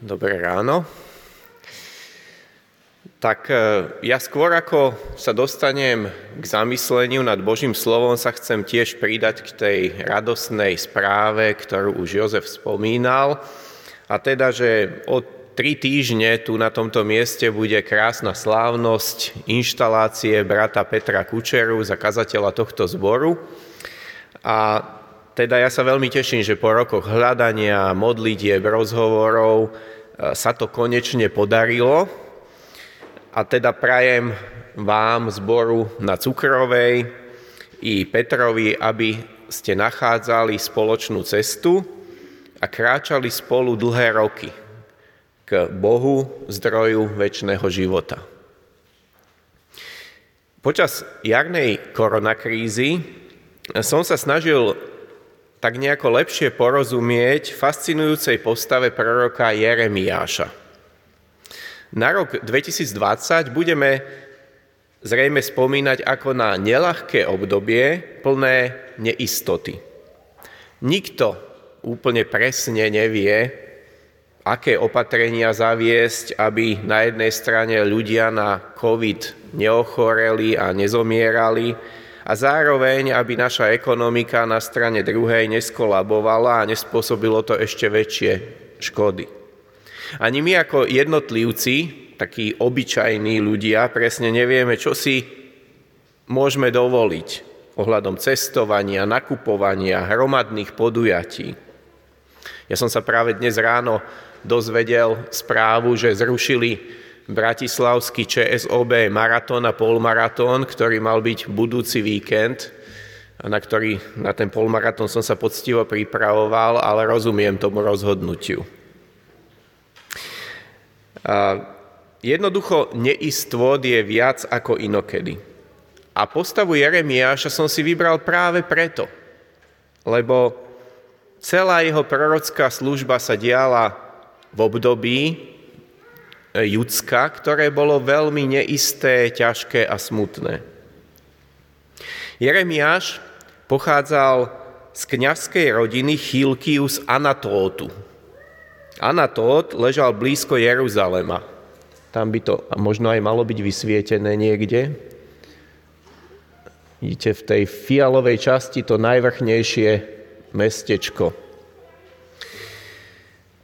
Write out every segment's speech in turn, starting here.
Dobré ráno. Tak e, ja skôr ako sa dostanem k zamysleniu nad Božím slovom, sa chcem tiež pridať k tej radosnej správe, ktorú už Jozef spomínal. A teda, že o tri týždne tu na tomto mieste bude krásna slávnosť inštalácie brata Petra Kučeru, zakazateľa tohto zboru. A teda ja sa veľmi teším, že po rokoch hľadania, modlitieb, rozhovorov e, sa to konečne podarilo. A teda prajem vám, zboru na Cukrovej i Petrovi, aby ste nachádzali spoločnú cestu a kráčali spolu dlhé roky k Bohu, zdroju väčšného života. Počas jarnej koronakrízy som sa snažil tak nejako lepšie porozumieť fascinujúcej postave proroka Jeremiáša. Na rok 2020 budeme zrejme spomínať ako na nelahké obdobie plné neistoty. Nikto úplne presne nevie, aké opatrenia zaviesť, aby na jednej strane ľudia na COVID neochoreli a nezomierali, a zároveň, aby naša ekonomika na strane druhej neskolabovala a nespôsobilo to ešte väčšie škody. Ani my ako jednotlivci, takí obyčajní ľudia, presne nevieme, čo si môžeme dovoliť ohľadom cestovania, nakupovania, hromadných podujatí. Ja som sa práve dnes ráno dozvedel správu, že zrušili bratislavský ČSOB maratón a polmaratón, ktorý mal byť budúci víkend, na ktorý, na ten polmaratón som sa poctivo pripravoval, ale rozumiem tomu rozhodnutiu. Jednoducho neistôt je viac ako inokedy. A postavu Jeremiáša som si vybral práve preto, lebo celá jeho prorocká služba sa diala v období, Judska, ktoré bolo veľmi neisté, ťažké a smutné. Jeremiáš pochádzal z kňazskej rodiny Chilkius Anatótu. Anatót ležal blízko Jeruzalema. Tam by to možno aj malo byť vysvietené niekde. Vidíte v tej fialovej časti to najvrchnejšie mestečko.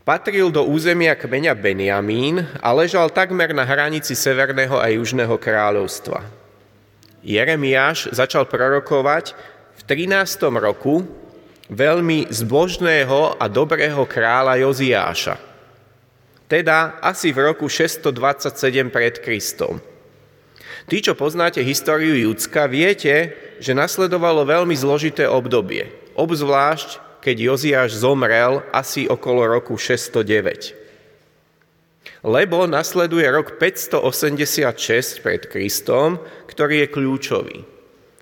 Patril do územia kmeňa Benjamín a ležal takmer na hranici Severného a Južného kráľovstva. Jeremiáš začal prorokovať v 13. roku veľmi zbožného a dobrého kráľa Joziáša, teda asi v roku 627 pred Kristom. Tí, čo poznáte históriu Judska, viete, že nasledovalo veľmi zložité obdobie, obzvlášť keď Joziáš zomrel asi okolo roku 609. Lebo nasleduje rok 586 pred Kristom, ktorý je kľúčový.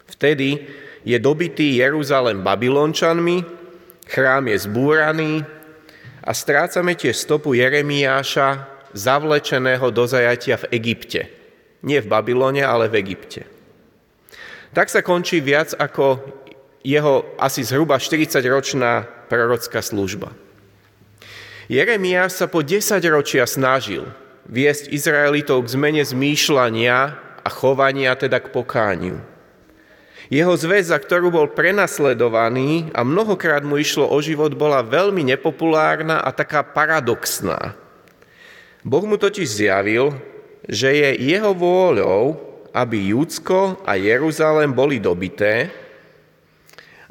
Vtedy je dobitý Jeruzalem Babylončanmi, chrám je zbúraný a strácame tiež stopu Jeremiáša zavlečeného do zajatia v Egypte. Nie v Babylone, ale v Egypte. Tak sa končí viac ako jeho asi zhruba 40-ročná prorocká služba. Jeremiáš sa po 10 ročia snažil viesť Izraelitov k zmene zmýšľania a chovania, teda k pokániu. Jeho zväz, za ktorú bol prenasledovaný a mnohokrát mu išlo o život, bola veľmi nepopulárna a taká paradoxná. Boh mu totiž zjavil, že je jeho vôľou, aby Júdsko a Jeruzalém boli dobité,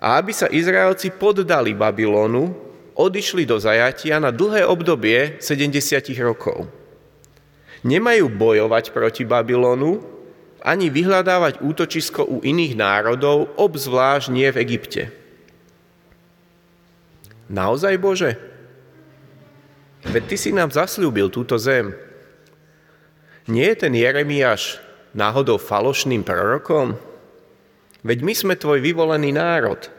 a aby sa Izraelci poddali Babylonu, odišli do zajatia na dlhé obdobie 70 rokov. Nemajú bojovať proti Babylonu, ani vyhľadávať útočisko u iných národov, obzvlášť nie v Egypte. Naozaj, Bože? Veď Ty si nám zasľúbil túto zem. Nie je ten Jeremiáš náhodou falošným prorokom? Veď my sme tvoj vyvolený národ.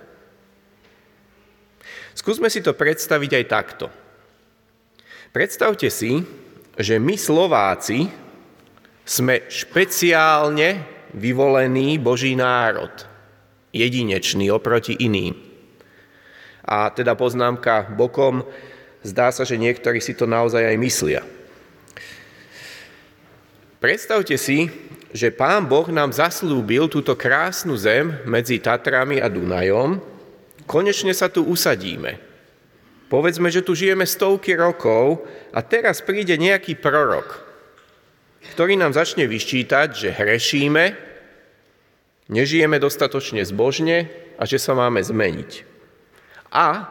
Skúsme si to predstaviť aj takto. Predstavte si, že my Slováci sme špeciálne vyvolený Boží národ. Jedinečný oproti iným. A teda poznámka bokom, Zdá sa, že niektorí si to naozaj aj myslia. Predstavte si, že Pán Boh nám zaslúbil túto krásnu zem medzi Tatrami a Dunajom. Konečne sa tu usadíme. Povedzme, že tu žijeme stovky rokov a teraz príde nejaký prorok, ktorý nám začne vyščítať, že hrešíme, nežijeme dostatočne zbožne a že sa máme zmeniť. A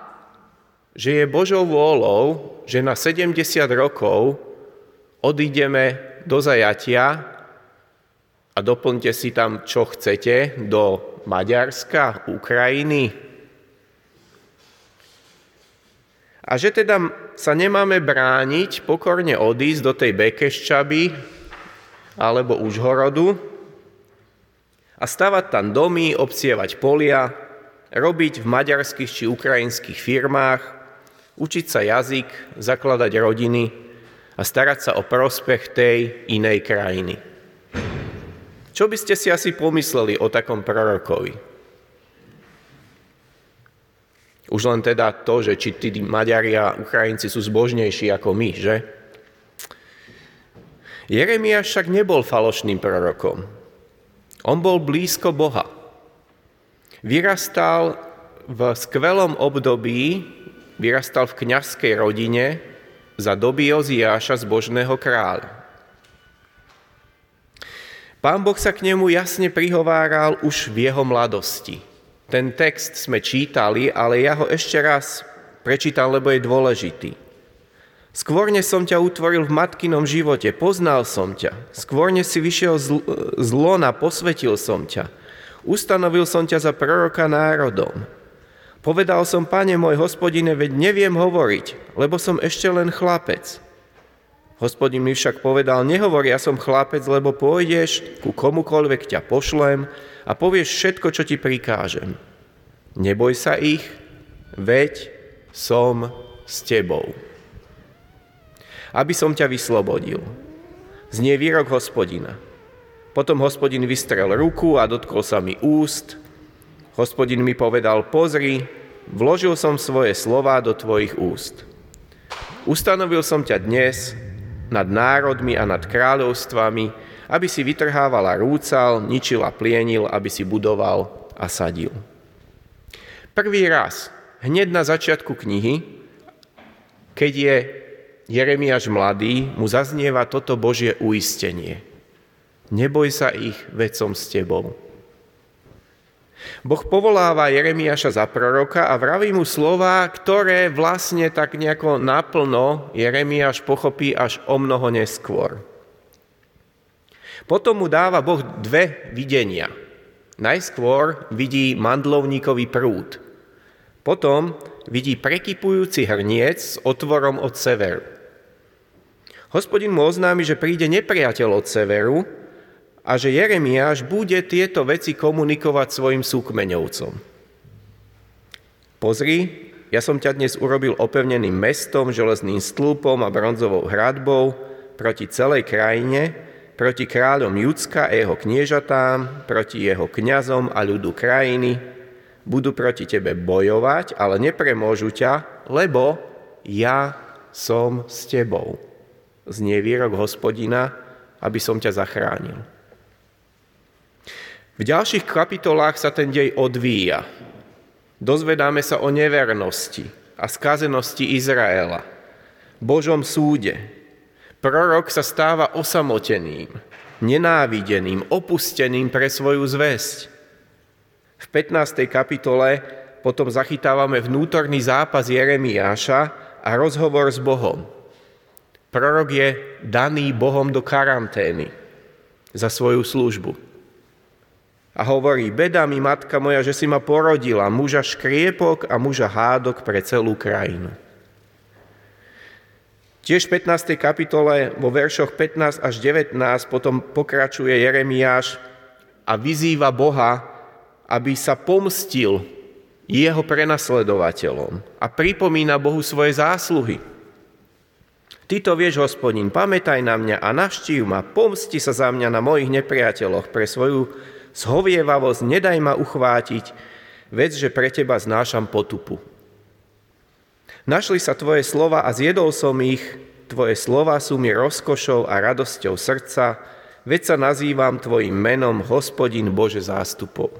že je Božou vôľou, že na 70 rokov odídeme do zajatia a doplňte si tam, čo chcete, do Maďarska, Ukrajiny. A že teda sa nemáme brániť, pokorne odísť do tej Bekeščaby alebo Užhorodu a stavať tam domy, obcievať polia, robiť v maďarských či ukrajinských firmách, učiť sa jazyk, zakladať rodiny – a starať sa o prospech tej inej krajiny. Čo by ste si asi pomysleli o takom prorokovi? Už len teda to, že či tí Maďari a Ukrajinci sú zbožnejší ako my, že? Jeremiáš však nebol falošným prorokom. On bol blízko Boha. Vyrastal v skvelom období, vyrastal v kňazskej rodine, za doby Oziáša zbožného kráľa. Pán Boh sa k nemu jasne prihováral už v jeho mladosti. Ten text sme čítali, ale ja ho ešte raz prečítam, lebo je dôležitý. Skôr som ťa utvoril v matkinom živote, poznal som ťa. Skôr si vyšiel z lona, posvetil som ťa. Ustanovil som ťa za proroka národom. Povedal som, pane môj hospodine, veď neviem hovoriť, lebo som ešte len chlapec. Hospodin mi však povedal, nehovor, ja som chlapec, lebo pôjdeš ku komukoľvek ťa pošlem a povieš všetko, čo ti prikážem. Neboj sa ich, veď som s tebou. Aby som ťa vyslobodil. Znie výrok hospodina. Potom hospodin vystrel ruku a dotkol sa mi úst, Hospodin mi povedal, pozri, vložil som svoje slova do tvojich úst. Ustanovil som ťa dnes nad národmi a nad kráľovstvami, aby si vytrhávala rúcal, ničil a plienil, aby si budoval a sadil. Prvý raz, hneď na začiatku knihy, keď je Jeremiáš mladý, mu zaznieva toto Božie uistenie. Neboj sa ich, veď som s tebou. Boh povoláva Jeremiáša za proroka a vraví mu slova, ktoré vlastne tak nejako naplno Jeremiáš pochopí až o mnoho neskôr. Potom mu dáva Boh dve videnia. Najskôr vidí mandlovníkový prúd. Potom vidí prekypujúci hrniec s otvorom od severu. Hospodin mu oznámi, že príde nepriateľ od severu, a že Jeremiáš bude tieto veci komunikovať svojim súkmeňovcom. Pozri, ja som ťa dnes urobil opevneným mestom, železným stĺpom a bronzovou hradbou proti celej krajine, proti kráľom Judska a jeho kniežatám, proti jeho kňazom a ľudu krajiny. Budú proti tebe bojovať, ale nepremôžu ťa, lebo ja som s tebou. Znie výrok hospodina, aby som ťa zachránil. V ďalších kapitolách sa ten dej odvíja. Dozvedáme sa o nevernosti a skazenosti Izraela, Božom súde. Prorok sa stáva osamoteným, nenávideným, opusteným pre svoju zväzť. V 15. kapitole potom zachytávame vnútorný zápas Jeremiáša a rozhovor s Bohom. Prorok je daný Bohom do karantény za svoju službu. A hovorí, beda mi matka moja, že si ma porodila, muža škriepok a muža hádok pre celú krajinu. Tiež v 15. kapitole vo veršoch 15 až 19 potom pokračuje Jeremiáš a vyzýva Boha, aby sa pomstil jeho prenasledovateľom a pripomína Bohu svoje zásluhy. Ty to vieš, hospodin, pamätaj na mňa a navštív ma, pomsti sa za mňa na mojich nepriateľoch pre svoju zhovievavosť, nedaj ma uchvátiť, vec, že pre teba znášam potupu. Našli sa tvoje slova a zjedol som ich, tvoje slova sú mi rozkošou a radosťou srdca, veď sa nazývam tvojim menom Hospodin Bože zástupov.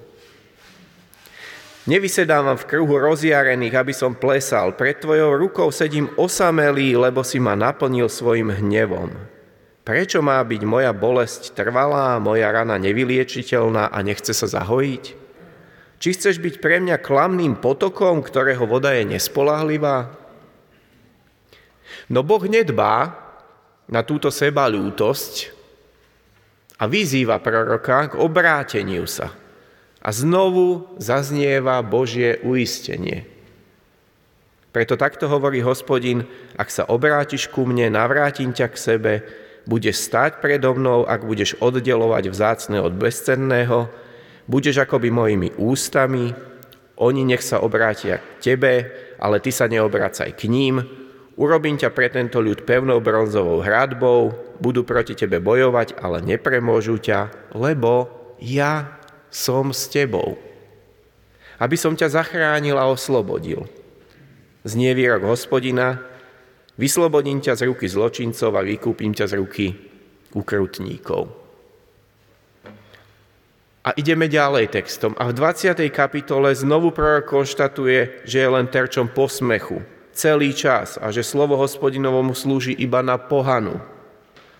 Nevysedávam v kruhu rozjarených, aby som plesal. Pred tvojou rukou sedím osamelý, lebo si ma naplnil svojim hnevom. Prečo má byť moja bolesť trvalá, moja rana nevyliečiteľná a nechce sa zahojiť? Či chceš byť pre mňa klamným potokom, ktorého voda je nespolahlivá? No Boh nedbá na túto seba ľútosť a vyzýva proroka k obráteniu sa. A znovu zaznieva Božie uistenie. Preto takto hovorí hospodin, ak sa obrátiš ku mne, navrátim ťa k sebe, budeš stáť predo mnou, ak budeš oddelovať vzácne od bezcenného, budeš akoby mojimi ústami, oni nech sa obrátia k tebe, ale ty sa neobracaj k ním, urobím ťa pre tento ľud pevnou bronzovou hradbou, budú proti tebe bojovať, ale nepremôžu ťa, lebo ja som s tebou, aby som ťa zachránil a oslobodil. Znie výrok hospodina, vyslobodím ťa z ruky zločincov a vykúpim ťa z ruky ukrutníkov. A ideme ďalej textom. A v 20. kapitole znovu prorok konštatuje, že je len terčom posmechu celý čas a že slovo hospodinovomu slúži iba na pohanu.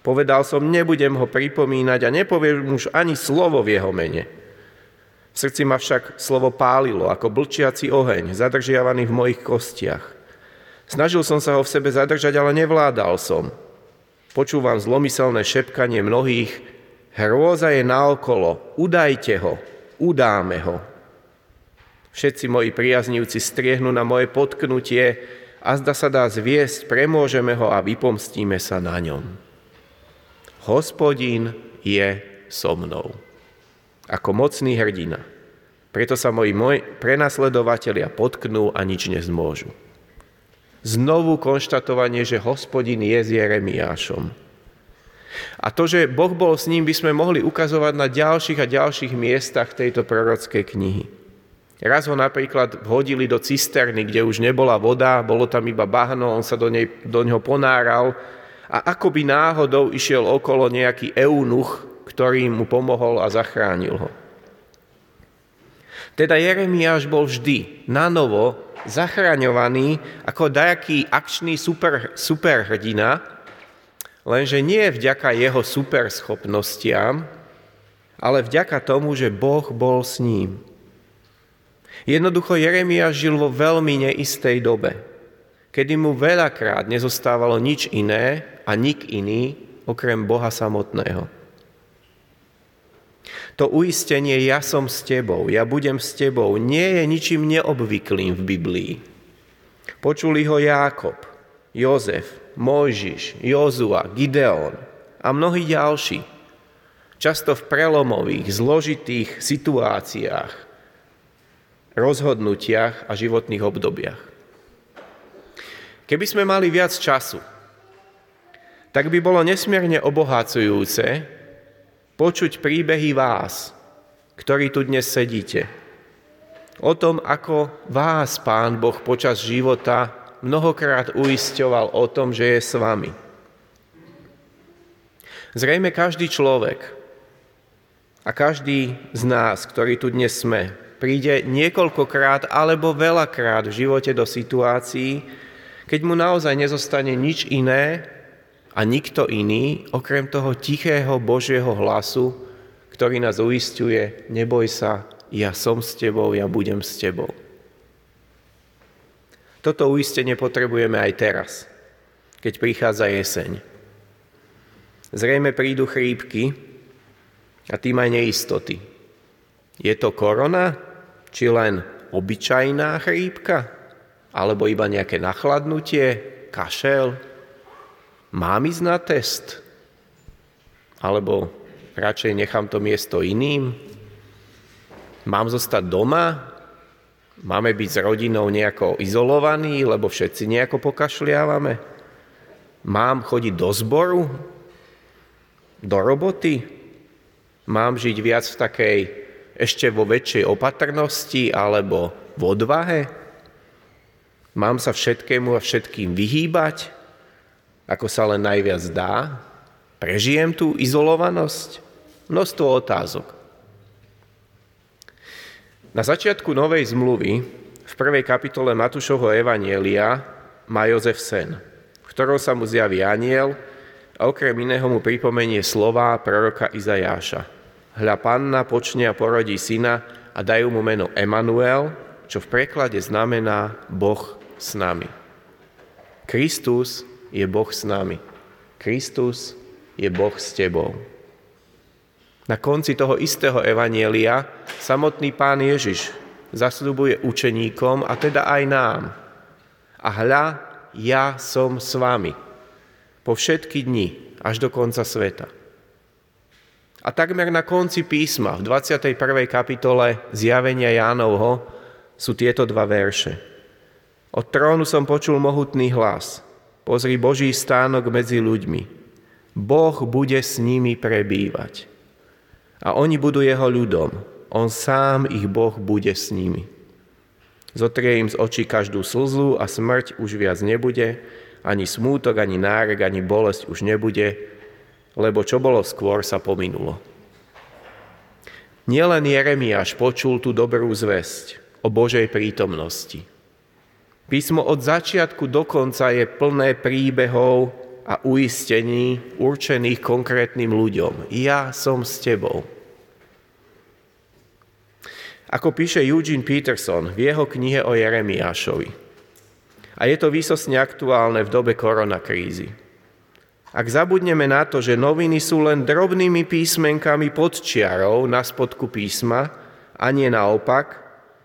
Povedal som, nebudem ho pripomínať a nepoviem už ani slovo v jeho mene. V srdci ma však slovo pálilo, ako blčiaci oheň, zadržiavaný v mojich kostiach. Snažil som sa ho v sebe zadržať, ale nevládal som. Počúvam zlomyselné šepkanie mnohých, hrôza je naokolo, udajte ho, udáme ho. Všetci moji priaznivci striehnú na moje potknutie a zda sa dá zviesť, premôžeme ho a vypomstíme sa na ňom. Hospodín je so mnou ako mocný hrdina. Preto sa moji moj, prenasledovatelia potknú a nič nezmôžu. Znovu konštatovanie, že hospodin je s Jeremiášom. A to, že Boh bol s ním, by sme mohli ukazovať na ďalších a ďalších miestach tejto prorockej knihy. Raz ho napríklad hodili do cisterny, kde už nebola voda, bolo tam iba bahno, on sa do, nej, do ňoho ponáral a akoby náhodou išiel okolo nejaký eunuch, ktorý mu pomohol a zachránil ho. Teda Jeremiáš bol vždy na novo zachraňovaný ako dajaký akčný super, superhrdina, lenže nie vďaka jeho superschopnostiam, ale vďaka tomu, že Boh bol s ním. Jednoducho Jeremiáš žil vo veľmi neistej dobe, kedy mu veľakrát nezostávalo nič iné a nik iný okrem Boha samotného. To uistenie ja som s tebou, ja budem s tebou, nie je ničím neobvyklým v Biblii. Počuli ho Jákob, Jozef, Mojžiš, Jozua, Gideon a mnohí ďalší. Často v prelomových, zložitých situáciách, rozhodnutiach a životných obdobiach. Keby sme mali viac času, tak by bolo nesmierne obohacujúce, počuť príbehy vás, ktorí tu dnes sedíte. O tom, ako vás Pán Boh počas života mnohokrát uisťoval o tom, že je s vami. Zrejme každý človek a každý z nás, ktorý tu dnes sme, príde niekoľkokrát alebo veľakrát v živote do situácií, keď mu naozaj nezostane nič iné, a nikto iný, okrem toho tichého Božieho hlasu, ktorý nás uistuje, neboj sa, ja som s tebou, ja budem s tebou. Toto uistenie potrebujeme aj teraz, keď prichádza jeseň. Zrejme prídu chrípky a tým aj neistoty. Je to korona, či len obyčajná chrípka, alebo iba nejaké nachladnutie, kašel, Mám ísť na test? Alebo radšej nechám to miesto iným? Mám zostať doma? Máme byť s rodinou nejako izolovaní, lebo všetci nejako pokašliávame? Mám chodiť do zboru? Do roboty? Mám žiť viac v takej ešte vo väčšej opatrnosti alebo v odvahe? Mám sa všetkému a všetkým vyhýbať, ako sa len najviac dá? Prežijem tú izolovanosť? Množstvo otázok. Na začiatku Novej zmluvy v prvej kapitole Matúšovho Evanielia má Jozef sen, v ktorom sa mu zjaví aniel a okrem iného mu pripomenie slova proroka Izajáša. Hľa panna počne a porodí syna a dajú mu meno Emanuel, čo v preklade znamená Boh s nami. Kristus je Boh s nami. Kristus je Boh s tebou. Na konci toho istého evanielia samotný pán Ježiš zasľubuje učeníkom a teda aj nám. A hľa, ja som s vami po všetky dni až do konca sveta. A takmer na konci písma, v 21. kapitole zjavenia Jánovho, sú tieto dva verše. Od trónu som počul mohutný hlas. Pozri Boží stánok medzi ľuďmi. Boh bude s nimi prebývať. A oni budú jeho ľudom. On sám ich Boh bude s nimi. Zotrie im z očí každú slzu a smrť už viac nebude, ani smútok, ani nárek, ani bolesť už nebude, lebo čo bolo skôr, sa pominulo. Nielen Jeremiáš počul tú dobrú zväzť o Božej prítomnosti. Písmo od začiatku do konca je plné príbehov a uistení určených konkrétnym ľuďom. Ja som s tebou. Ako píše Eugene Peterson v jeho knihe o Jeremiášovi. A je to výsostne aktuálne v dobe koronakrízy. Ak zabudneme na to, že noviny sú len drobnými písmenkami pod čiarou na spodku písma, a nie naopak,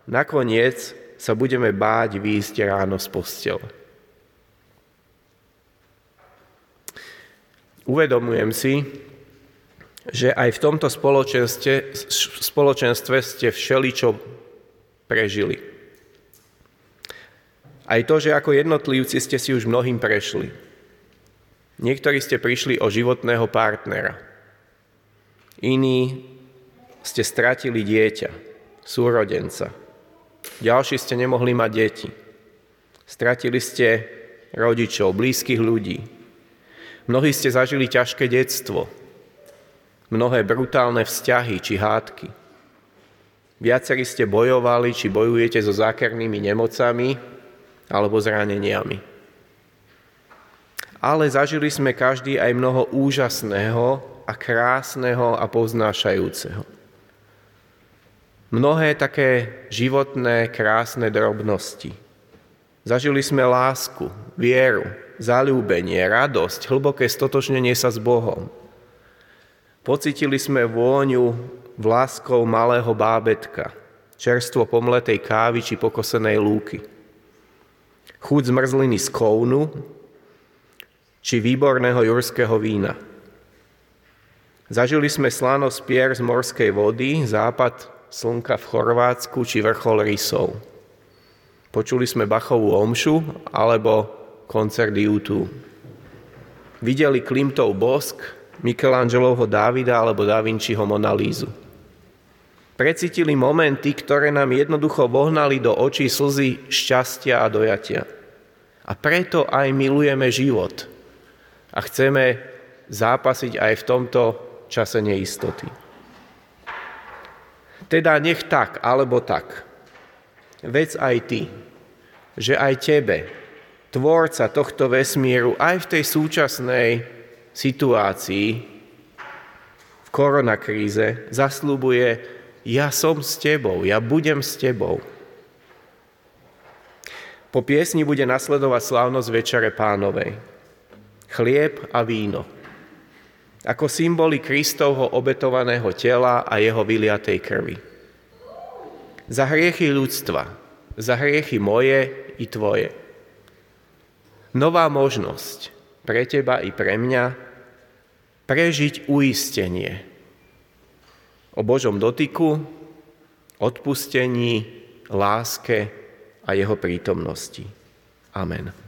nakoniec sa budeme báť výjsť ráno z postele. Uvedomujem si, že aj v tomto spoločenstve, spoločenstve ste všeličo prežili. Aj to, že ako jednotlivci ste si už mnohým prešli. Niektorí ste prišli o životného partnera. Iní ste stratili dieťa, súrodenca. Ďalší ste nemohli mať deti. Stratili ste rodičov, blízkych ľudí. Mnohí ste zažili ťažké detstvo, mnohé brutálne vzťahy či hádky. Viacerí ste bojovali či bojujete so zákernými nemocami alebo zraneniami ale zažili sme každý aj mnoho úžasného a krásneho a poznášajúceho. Mnohé také životné, krásne drobnosti. Zažili sme lásku, vieru, zalúbenie, radosť, hlboké stotožnenie sa s Bohom. Pocitili sme vôňu vláskou malého bábetka, čerstvo pomletej kávy či pokosenej lúky. Chuť zmrzliny z kounu, či výborného jurského vína. Zažili sme slanosť pier z morskej vody, západ slnka v Chorvátsku či vrchol rysov. Počuli sme Bachovú omšu alebo koncert YouTube. Videli Klimtov bosk, Michelangelovho Dávida alebo Da Vinciho Monalízu. Precítili momenty, ktoré nám jednoducho vohnali do očí slzy šťastia a dojatia. A preto aj milujeme život – a chceme zápasiť aj v tomto čase neistoty. Teda nech tak, alebo tak. Vec aj ty, že aj tebe, tvorca tohto vesmíru, aj v tej súčasnej situácii, v koronakríze, zaslúbuje, ja som s tebou, ja budem s tebou. Po piesni bude nasledovať slávnosť Večere pánovej chlieb a víno. Ako symboly Kristovho obetovaného tela a jeho vyliatej krvi. Za hriechy ľudstva, za hriechy moje i tvoje. Nová možnosť pre teba i pre mňa prežiť uistenie o Božom dotyku, odpustení, láske a jeho prítomnosti. Amen.